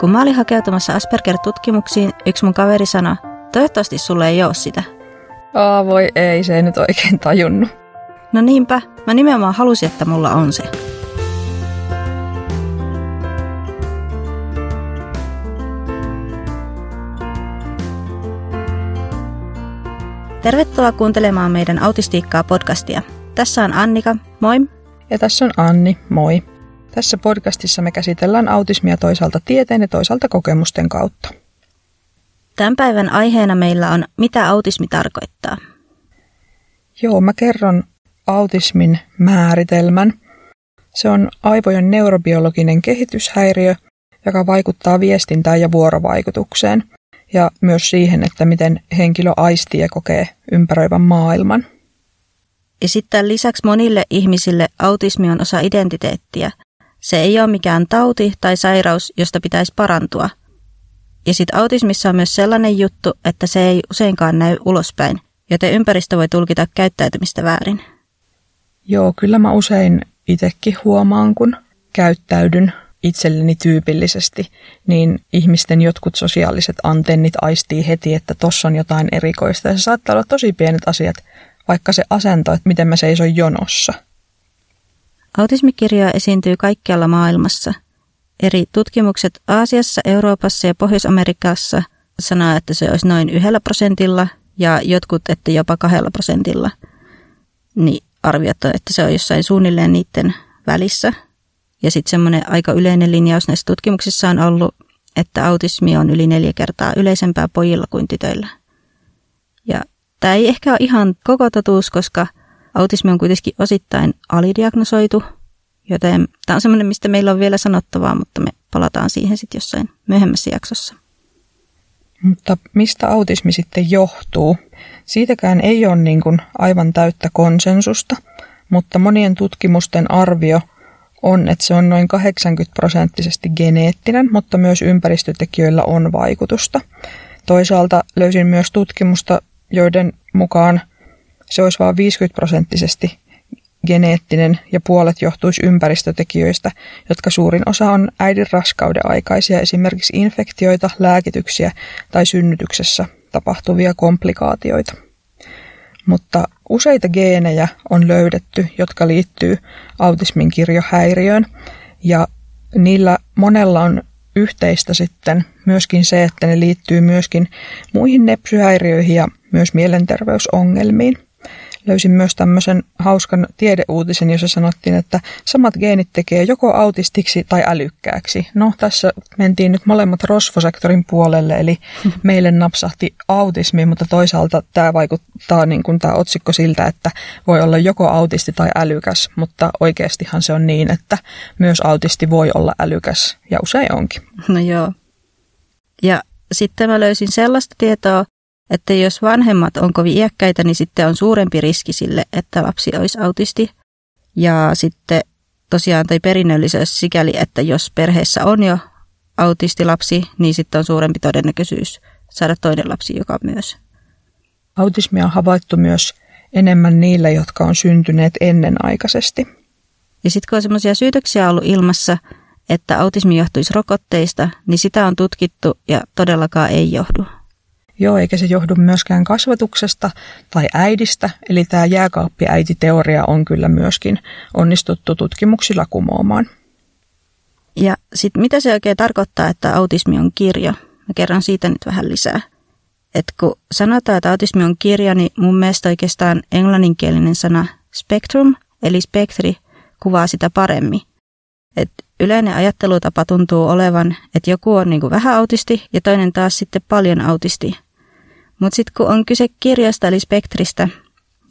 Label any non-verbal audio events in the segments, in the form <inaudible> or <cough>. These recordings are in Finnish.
Kun mä olin hakeutumassa Asperger-tutkimuksiin, yksi mun kaveri sanoi, toivottavasti sulle ei ole sitä. Aa voi ei, se ei nyt oikein tajunnut. No niinpä, mä nimenomaan halusin, että mulla on se. Tervetuloa kuuntelemaan meidän Autistiikkaa podcastia. Tässä on Annika, moi. Ja tässä on Anni, moi. Tässä podcastissa me käsitellään autismia toisaalta tieteen ja toisaalta kokemusten kautta. Tämän päivän aiheena meillä on, mitä autismi tarkoittaa. Joo, mä kerron autismin määritelmän. Se on aivojen neurobiologinen kehityshäiriö, joka vaikuttaa viestintään ja vuorovaikutukseen ja myös siihen, että miten henkilö aistii ja kokee ympäröivän maailman. Ja sitten lisäksi monille ihmisille autismi on osa identiteettiä. Se ei ole mikään tauti tai sairaus, josta pitäisi parantua. Ja sitten autismissa on myös sellainen juttu, että se ei useinkaan näy ulospäin, joten ympäristö voi tulkita käyttäytymistä väärin. Joo, kyllä mä usein itsekin huomaan, kun käyttäydyn itselleni tyypillisesti, niin ihmisten jotkut sosiaaliset antennit aistii heti, että tossa on jotain erikoista. Ja se saattaa olla tosi pienet asiat, vaikka se asento, että miten mä seison jonossa. Autismikirjoja esiintyy kaikkialla maailmassa. Eri tutkimukset Aasiassa, Euroopassa ja Pohjois-Amerikassa sanoo, että se olisi noin yhdellä prosentilla ja jotkut, että jopa kahdella prosentilla. Niin arviot on, että se on jossain suunnilleen niiden välissä. Ja sitten semmoinen aika yleinen linjaus näissä tutkimuksissa on ollut, että autismi on yli neljä kertaa yleisempää pojilla kuin tytöillä. Ja tämä ei ehkä ole ihan koko totuus, koska autismi on kuitenkin osittain alidiagnosoitu, joten tämä on semmoinen, mistä meillä on vielä sanottavaa, mutta me palataan siihen sitten jossain myöhemmässä jaksossa. Mutta mistä autismi sitten johtuu? Siitäkään ei ole niin kuin aivan täyttä konsensusta, mutta monien tutkimusten arvio on, että se on noin 80 prosenttisesti geneettinen, mutta myös ympäristötekijöillä on vaikutusta. Toisaalta löysin myös tutkimusta, joiden mukaan se olisi vain 50 prosenttisesti geneettinen ja puolet johtuisi ympäristötekijöistä, jotka suurin osa on äidin raskauden aikaisia, esimerkiksi infektioita, lääkityksiä tai synnytyksessä tapahtuvia komplikaatioita. Mutta useita geenejä on löydetty, jotka liittyy autismin kirjohäiriöön ja niillä monella on yhteistä sitten myöskin se, että ne liittyy myöskin muihin nepsyhäiriöihin ja myös mielenterveysongelmiin löysin myös tämmöisen hauskan tiedeuutisen, jossa sanottiin, että samat geenit tekee joko autistiksi tai älykkääksi. No tässä mentiin nyt molemmat rosfosektorin puolelle, eli <laughs> meille napsahti autismi, mutta toisaalta tämä vaikuttaa niin kuin tämä otsikko siltä, että voi olla joko autisti tai älykäs, mutta oikeastihan se on niin, että myös autisti voi olla älykäs ja usein onkin. No joo. Ja sitten mä löysin sellaista tietoa, että jos vanhemmat on kovin iäkkäitä, niin sitten on suurempi riski sille, että lapsi olisi autisti. Ja sitten tosiaan toi perinnöllisyys sikäli, että jos perheessä on jo autistilapsi, niin sitten on suurempi todennäköisyys saada toinen lapsi, joka myös. Autismia on havaittu myös enemmän niille, jotka on syntyneet ennenaikaisesti. Ja sitten kun on sellaisia syytöksiä ollut ilmassa, että autismi johtuisi rokotteista, niin sitä on tutkittu ja todellakaan ei johdu. Joo, eikä se johdu myöskään kasvatuksesta tai äidistä, eli tämä jääkaappiäititeoria on kyllä myöskin onnistuttu tutkimuksilla kumoamaan. Ja sitten mitä se oikein tarkoittaa, että autismi on kirjo? Mä kerron siitä nyt vähän lisää. Et kun sanotaan, että autismi on kirja, niin mun mielestä oikeastaan englanninkielinen sana spectrum, eli spektri, kuvaa sitä paremmin. Et yleinen ajattelutapa tuntuu olevan, että joku on niin vähän autisti ja toinen taas sitten paljon autisti. Mutta sitten kun on kyse kirjasta eli spektristä,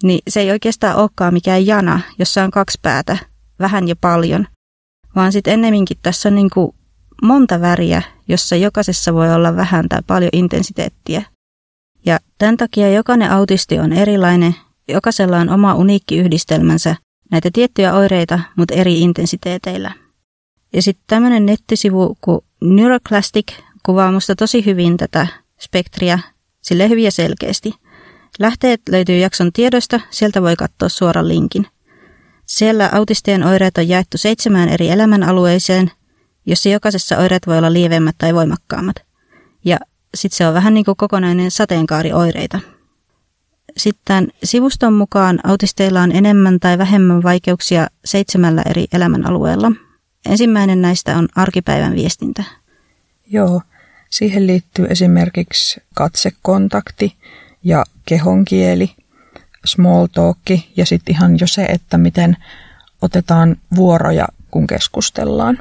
niin se ei oikeastaan olekaan mikään jana, jossa on kaksi päätä, vähän ja paljon, vaan sitten ennemminkin tässä on niinku monta väriä, jossa jokaisessa voi olla vähän tai paljon intensiteettiä. Ja tämän takia jokainen autisti on erilainen, jokaisella on oma uniikki yhdistelmänsä, näitä tiettyjä oireita, mutta eri intensiteeteillä. Ja sitten tämmöinen nettisivu kuin Neuroclastic kuvaa musta tosi hyvin tätä spektriä sille hyvin selkeästi. Lähteet löytyy jakson tiedosta, sieltä voi katsoa suoran linkin. Siellä autistien oireet on jaettu seitsemään eri elämänalueeseen jossa jokaisessa oireet voi olla lievemmät tai voimakkaammat. Ja sitten se on vähän niin kuin kokonainen sateenkaari oireita. Sitten sivuston mukaan autisteilla on enemmän tai vähemmän vaikeuksia seitsemällä eri elämänalueella. Ensimmäinen näistä on arkipäivän viestintä. Joo, siihen liittyy esimerkiksi katsekontakti ja kehonkieli, small talk ja sitten ihan jo se, että miten otetaan vuoroja, kun keskustellaan.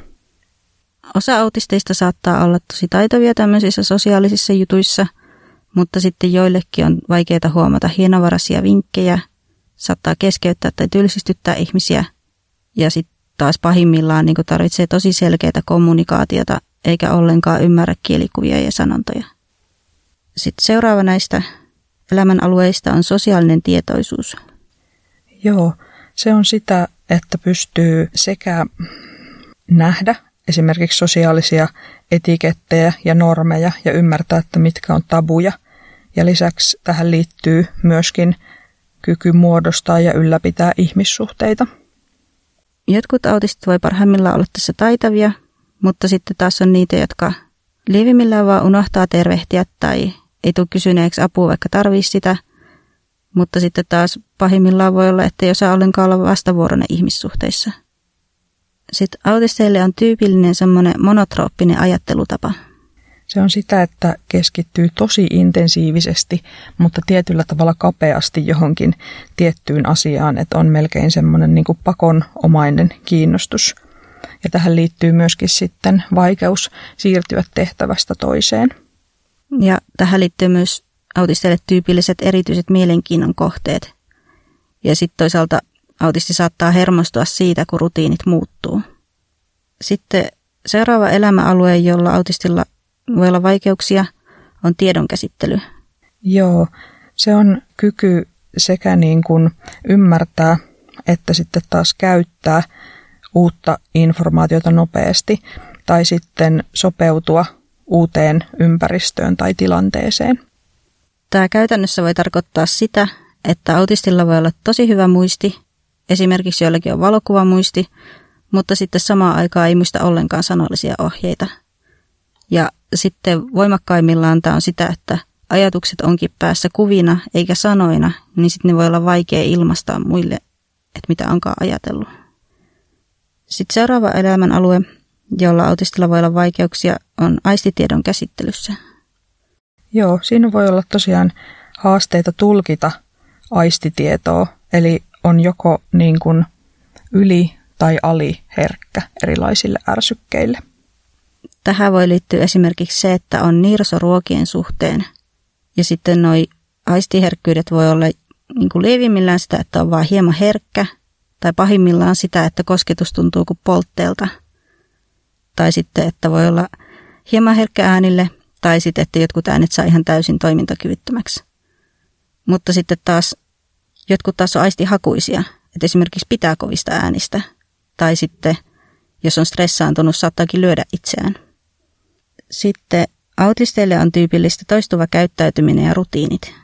Osa autisteista saattaa olla tosi taitavia tämmöisissä sosiaalisissa jutuissa, mutta sitten joillekin on vaikeaa huomata hienovaraisia vinkkejä, saattaa keskeyttää tai tylsistyttää ihmisiä ja sitten taas pahimmillaan niin tarvitsee tosi selkeää kommunikaatiota eikä ollenkaan ymmärrä kielikuvia ja sanontoja. Sitten seuraava näistä elämänalueista on sosiaalinen tietoisuus. Joo, se on sitä, että pystyy sekä nähdä esimerkiksi sosiaalisia etikettejä ja normeja ja ymmärtää, että mitkä on tabuja. Ja lisäksi tähän liittyy myöskin kyky muodostaa ja ylläpitää ihmissuhteita. Jotkut autistit voi parhaimmillaan olla tässä taitavia, mutta sitten taas on niitä, jotka lievimmillään vaan unohtaa tervehtiä tai ei tule kysyneeksi apua, vaikka tarvii sitä. Mutta sitten taas pahimmillaan voi olla, että ei osaa ollenkaan olla vastavuoroinen ihmissuhteissa – sitten autisteille on tyypillinen semmoinen monotrooppinen ajattelutapa. Se on sitä, että keskittyy tosi intensiivisesti, mutta tietyllä tavalla kapeasti johonkin tiettyyn asiaan, että on melkein semmoinen niin pakonomainen kiinnostus. Ja tähän liittyy myöskin sitten vaikeus siirtyä tehtävästä toiseen. Ja tähän liittyy myös autisteille tyypilliset erityiset mielenkiinnon kohteet. Ja sitten toisaalta Autisti saattaa hermostua siitä, kun rutiinit muuttuu. Sitten seuraava elämäalue, jolla autistilla voi olla vaikeuksia, on tiedonkäsittely. Joo, se on kyky sekä niin kuin ymmärtää että sitten taas käyttää uutta informaatiota nopeasti tai sitten sopeutua uuteen ympäristöön tai tilanteeseen. Tämä käytännössä voi tarkoittaa sitä, että autistilla voi olla tosi hyvä muisti Esimerkiksi joillakin on valokuvamuisti, mutta sitten samaan aikaan ei muista ollenkaan sanollisia ohjeita. Ja sitten voimakkaimmillaan tämä on sitä, että ajatukset onkin päässä kuvina eikä sanoina, niin sitten ne voi olla vaikea ilmaistaa muille, että mitä onkaan ajatellut. Sitten seuraava elämän alue, jolla autistilla voi olla vaikeuksia, on aistitiedon käsittelyssä. Joo, siinä voi olla tosiaan haasteita tulkita aistitietoa, eli on joko niin kuin yli- tai aliherkkä erilaisille ärsykkeille. Tähän voi liittyä esimerkiksi se, että on nirsoruokien suhteen. Ja sitten noi aistiherkkyydet voi olla niin kuin lievimmillään sitä, että on vain hieman herkkä, tai pahimmillaan sitä, että kosketus tuntuu kuin poltteelta. Tai sitten, että voi olla hieman herkkä äänille, tai sitten, että jotkut äänet saa ihan täysin toimintakyvyttömäksi. Mutta sitten taas Jotkut taas on aistihakuisia, että esimerkiksi pitää kovista äänistä. Tai sitten, jos on stressaantunut, saattaakin lyödä itseään. Sitten autisteille on tyypillistä toistuva käyttäytyminen ja rutiinit.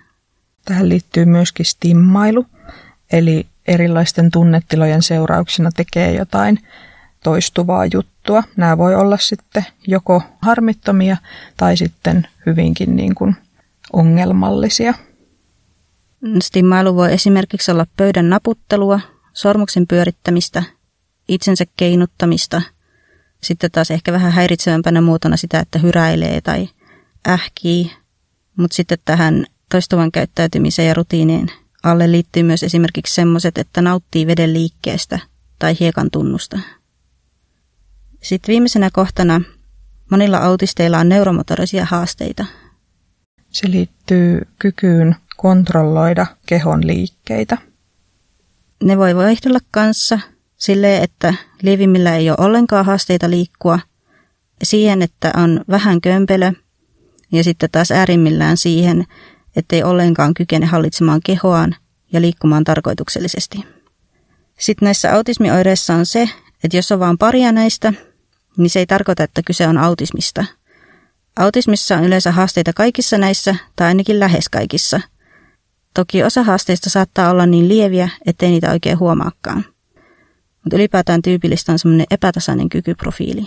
Tähän liittyy myöskin stimmailu, eli erilaisten tunnetilojen seurauksena tekee jotain toistuvaa juttua. Nämä voi olla sitten joko harmittomia tai sitten hyvinkin niin kuin ongelmallisia. Stimmailu voi esimerkiksi olla pöydän naputtelua, sormuksen pyörittämistä, itsensä keinuttamista, sitten taas ehkä vähän häiritsevämpänä muotona sitä, että hyräilee tai ähkii, mutta sitten tähän toistuvan käyttäytymiseen ja rutiinien alle liittyy myös esimerkiksi semmoiset, että nauttii veden liikkeestä tai hiekan tunnusta. Sitten viimeisenä kohtana monilla autisteilla on neuromotorisia haasteita. Se liittyy kykyyn kontrolloida kehon liikkeitä. Ne voi vaihdella kanssa silleen, että lievimmillä ei ole ollenkaan haasteita liikkua, siihen, että on vähän kömpelö ja sitten taas äärimmillään siihen, ettei ollenkaan kykene hallitsemaan kehoaan ja liikkumaan tarkoituksellisesti. Sitten näissä autismioireissa on se, että jos on vain paria näistä, niin se ei tarkoita, että kyse on autismista. Autismissa on yleensä haasteita kaikissa näissä, tai ainakin lähes kaikissa – Toki osa haasteista saattaa olla niin lieviä, ettei niitä oikein huomaakaan. Mutta ylipäätään tyypillistä on semmoinen epätasainen kykyprofiili.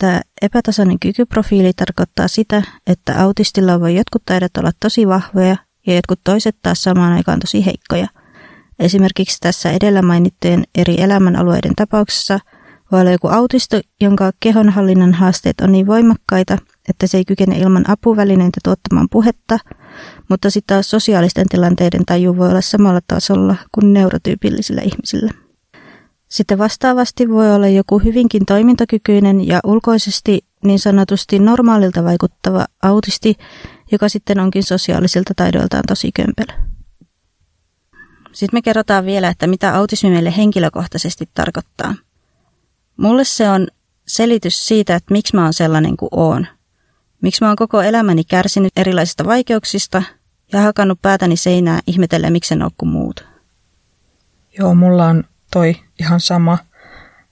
Että epätasainen kykyprofiili tarkoittaa sitä, että autistilla voi jotkut taidot olla tosi vahvoja ja jotkut toiset taas samaan aikaan tosi heikkoja. Esimerkiksi tässä edellä mainittujen eri elämänalueiden tapauksessa voi olla joku autisto, jonka kehonhallinnan haasteet on niin voimakkaita, että se ei kykene ilman apuvälineitä tuottamaan puhetta, mutta sitten taas sosiaalisten tilanteiden taju voi olla samalla tasolla kuin neurotyypillisillä ihmisillä. Sitten vastaavasti voi olla joku hyvinkin toimintakykyinen ja ulkoisesti niin sanotusti normaalilta vaikuttava autisti, joka sitten onkin sosiaalisilta taidoiltaan tosi kömpelö. Sitten me kerrotaan vielä, että mitä autismi meille henkilökohtaisesti tarkoittaa. Mulle se on selitys siitä, että miksi mä oon sellainen kuin oon. Miksi mä oon koko elämäni kärsinyt erilaisista vaikeuksista ja hakannut päätäni seinää ihmetellä, miksi en ole kuin muut. Joo, mulla on toi ihan sama,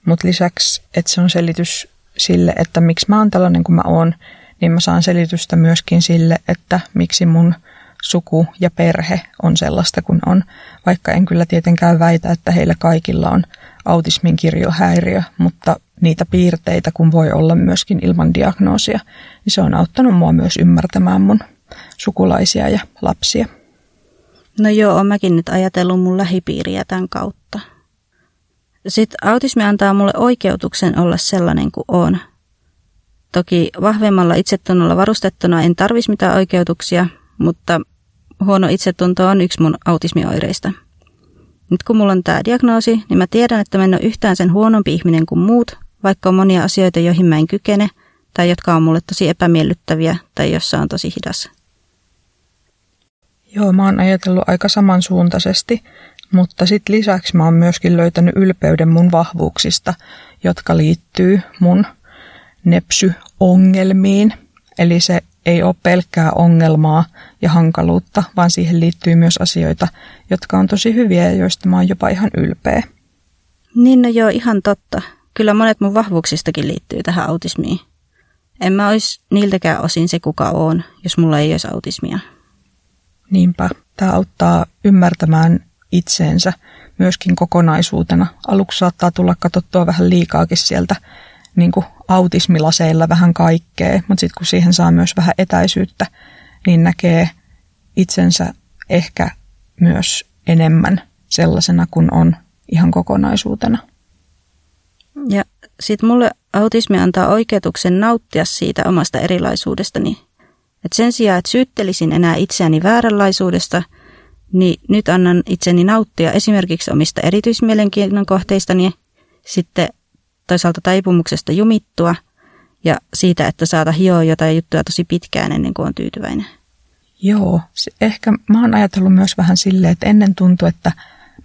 mutta lisäksi, että se on selitys sille, että miksi mä oon tällainen kuin mä oon, niin mä saan selitystä myöskin sille, että miksi mun suku ja perhe on sellaista kuin on, vaikka en kyllä tietenkään väitä, että heillä kaikilla on autismin kirjohäiriö, mutta niitä piirteitä, kun voi olla myöskin ilman diagnoosia, niin se on auttanut mua myös ymmärtämään mun sukulaisia ja lapsia. No joo, on mäkin nyt ajatellut mun lähipiiriä tämän kautta. Sitten autismi antaa mulle oikeutuksen olla sellainen kuin on. Toki vahvemmalla itsetunnolla varustettuna en tarvisi mitään oikeutuksia, mutta huono itsetunto on yksi mun autismioireista. Nyt kun mulla on tämä diagnoosi, niin mä tiedän, että mä en ole yhtään sen huonompi ihminen kuin muut, vaikka on monia asioita, joihin mä en kykene, tai jotka on mulle tosi epämiellyttäviä, tai jossa on tosi hidas. Joo, mä oon ajatellut aika samansuuntaisesti, mutta sitten lisäksi mä oon myöskin löytänyt ylpeyden mun vahvuuksista, jotka liittyy mun nepsy-ongelmiin. Eli se ei ole pelkkää ongelmaa ja hankaluutta, vaan siihen liittyy myös asioita, jotka on tosi hyviä ja joista mä oon jopa ihan ylpeä. Niin no joo, ihan totta. Kyllä monet mun vahvuuksistakin liittyy tähän autismiin. En mä olisi niiltäkään osin se kuka on, jos mulla ei olisi autismia. Niinpä. Tämä auttaa ymmärtämään itseensä myöskin kokonaisuutena. Aluksi saattaa tulla katsottua vähän liikaakin sieltä niin kuin autismilaseilla vähän kaikkea, mutta sitten kun siihen saa myös vähän etäisyyttä, niin näkee itsensä ehkä myös enemmän sellaisena kuin on ihan kokonaisuutena. Ja sitten mulle autismi antaa oikeutuksen nauttia siitä omasta erilaisuudestani. Et sen sijaan, että syyttelisin enää itseäni vääränlaisuudesta, niin nyt annan itseni nauttia esimerkiksi omista erityismielenkiinnon kohteistani, sitten toisaalta taipumuksesta jumittua ja siitä, että saata hioa jotain juttuja tosi pitkään ennen kuin on tyytyväinen. Joo, ehkä mä oon ajatellut myös vähän silleen, että ennen tuntui, että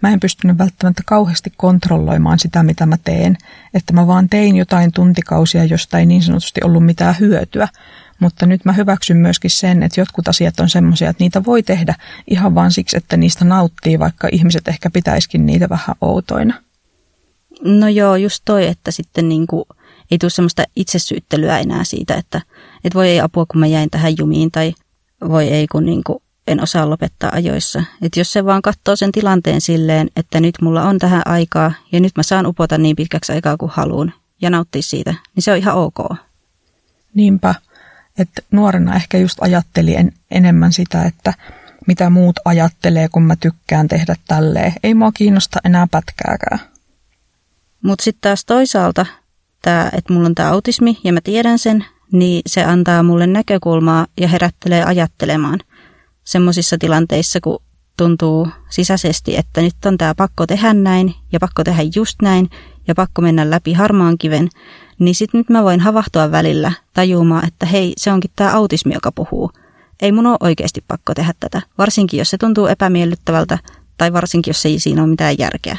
mä en pystynyt välttämättä kauheasti kontrolloimaan sitä, mitä mä teen. Että mä vaan tein jotain tuntikausia, josta ei niin sanotusti ollut mitään hyötyä. Mutta nyt mä hyväksyn myöskin sen, että jotkut asiat on semmoisia, että niitä voi tehdä ihan vaan siksi, että niistä nauttii, vaikka ihmiset ehkä pitäisikin niitä vähän outoina. No joo, just toi, että sitten niin kuin ei tule semmoista itsesyyttelyä enää siitä, että, että voi ei apua, kun mä jäin tähän jumiin tai voi ei, kun niin kuin en osaa lopettaa ajoissa. Että jos se vaan katsoo sen tilanteen silleen, että nyt mulla on tähän aikaa ja nyt mä saan upota niin pitkäksi aikaa kuin haluan ja nauttia siitä, niin se on ihan ok. Niinpä, että nuorena ehkä just ajatteli en, enemmän sitä, että mitä muut ajattelee, kun mä tykkään tehdä tälleen. Ei mua kiinnosta enää pätkääkään. Mutta sitten taas toisaalta, tää, että mulla on tämä autismi ja mä tiedän sen, niin se antaa mulle näkökulmaa ja herättelee ajattelemaan – semmoisissa tilanteissa, kun tuntuu sisäisesti, että nyt on tämä pakko tehdä näin ja pakko tehdä just näin ja pakko mennä läpi harmaan kiven, niin sitten nyt mä voin havahtua välillä tajumaan, että hei, se onkin tämä autismi, joka puhuu. Ei mun ole oikeasti pakko tehdä tätä, varsinkin jos se tuntuu epämiellyttävältä tai varsinkin jos ei siinä ole mitään järkeä.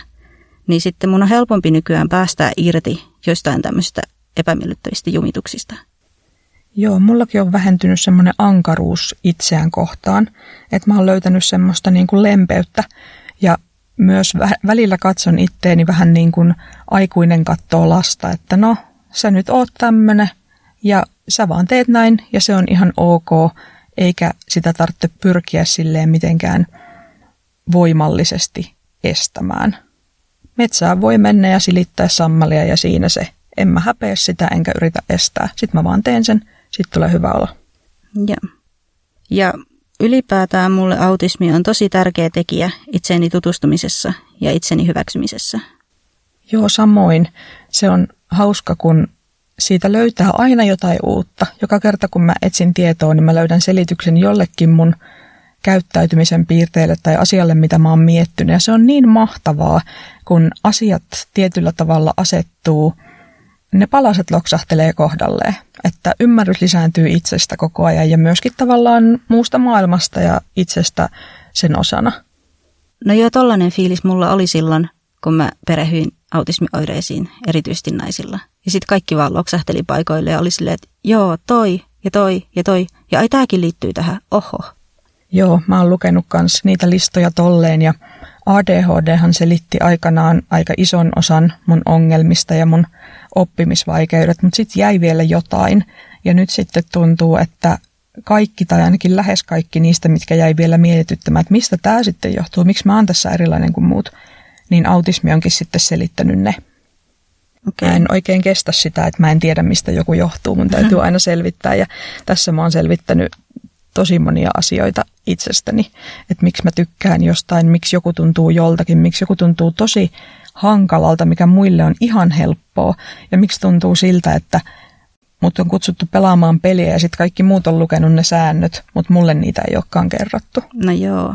Niin sitten mun on helpompi nykyään päästää irti joistain tämmöisistä epämiellyttävistä jumituksista. Joo, mullakin on vähentynyt semmoinen ankaruus itseään kohtaan, että mä oon löytänyt semmoista niin kuin lempeyttä ja myös vä- välillä katson itteeni vähän niin kuin aikuinen kattoo lasta, että no, sä nyt oot tämmönen ja sä vaan teet näin ja se on ihan ok, eikä sitä tarvitse pyrkiä silleen mitenkään voimallisesti estämään. Metsään voi mennä ja silittää sammalia ja siinä se, en mä häpeä sitä enkä yritä estää. Sitten mä vaan teen sen, sitten tulee hyvä olo. Ja, ja ylipäätään mulle autismi on tosi tärkeä tekijä itseeni tutustumisessa ja itseni hyväksymisessä. Joo, samoin. Se on hauska, kun siitä löytää aina jotain uutta. Joka kerta kun mä etsin tietoa, niin mä löydän selityksen jollekin mun käyttäytymisen piirteille tai asialle, mitä mä oon miettinyt. Ja se on niin mahtavaa, kun asiat tietyllä tavalla asettuu, ne palaset loksahtelee kohdalleen. Että ymmärrys lisääntyy itsestä koko ajan ja myöskin tavallaan muusta maailmasta ja itsestä sen osana. No joo, tollainen fiilis mulla oli silloin, kun mä perehyin autismioireisiin, erityisesti naisilla. Ja sitten kaikki vaan loksahteli paikoille ja oli silleen, että joo, toi ja toi ja toi. Ja ai tääkin liittyy tähän, oho. Joo, mä oon lukenut kans niitä listoja tolleen ja ADHDhan selitti aikanaan aika ison osan mun ongelmista ja mun oppimisvaikeudet, mutta sitten jäi vielä jotain. Ja nyt sitten tuntuu, että kaikki tai ainakin lähes kaikki niistä, mitkä jäi vielä mietityttämään, että mistä tämä sitten johtuu, miksi mä oon tässä erilainen kuin muut, niin autismi onkin sitten selittänyt ne. Okay. Mä en oikein kestä sitä, että mä en tiedä, mistä joku johtuu. Mun täytyy <laughs> aina selvittää ja tässä mä oon selvittänyt tosi monia asioita itsestäni, että miksi mä tykkään jostain, miksi joku tuntuu joltakin, miksi joku tuntuu tosi hankalalta, mikä muille on ihan helppoa. Ja miksi tuntuu siltä, että mut on kutsuttu pelaamaan peliä ja sitten kaikki muut on lukenut ne säännöt, mutta mulle niitä ei olekaan kerrottu. No joo,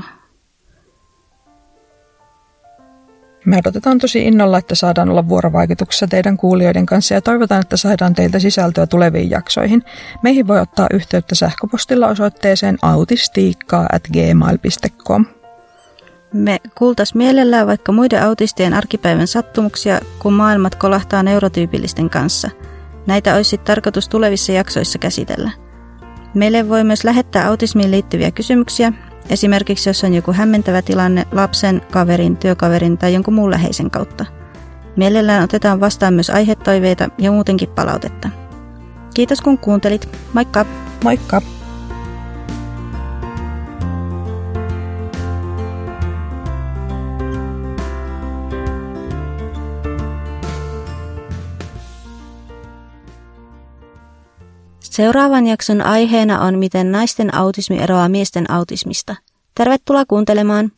Me odotetaan tosi innolla, että saadaan olla vuorovaikutuksessa teidän kuulijoiden kanssa ja toivotaan, että saadaan teiltä sisältöä tuleviin jaksoihin. Meihin voi ottaa yhteyttä sähköpostilla osoitteeseen autistiikkaa.gmail.com. Me kuultais mielellään vaikka muiden autistien arkipäivän sattumuksia, kun maailmat kolahtaa neurotyypillisten kanssa. Näitä olisi tarkoitus tulevissa jaksoissa käsitellä. Meille voi myös lähettää autismiin liittyviä kysymyksiä, Esimerkiksi jos on joku hämmentävä tilanne lapsen, kaverin, työkaverin tai jonkun muun läheisen kautta. Mielellään otetaan vastaan myös aihetoiveita ja muutenkin palautetta. Kiitos kun kuuntelit. Moikka! Moikka! Seuraavan jakson aiheena on, miten naisten autismi eroaa miesten autismista. Tervetuloa kuuntelemaan!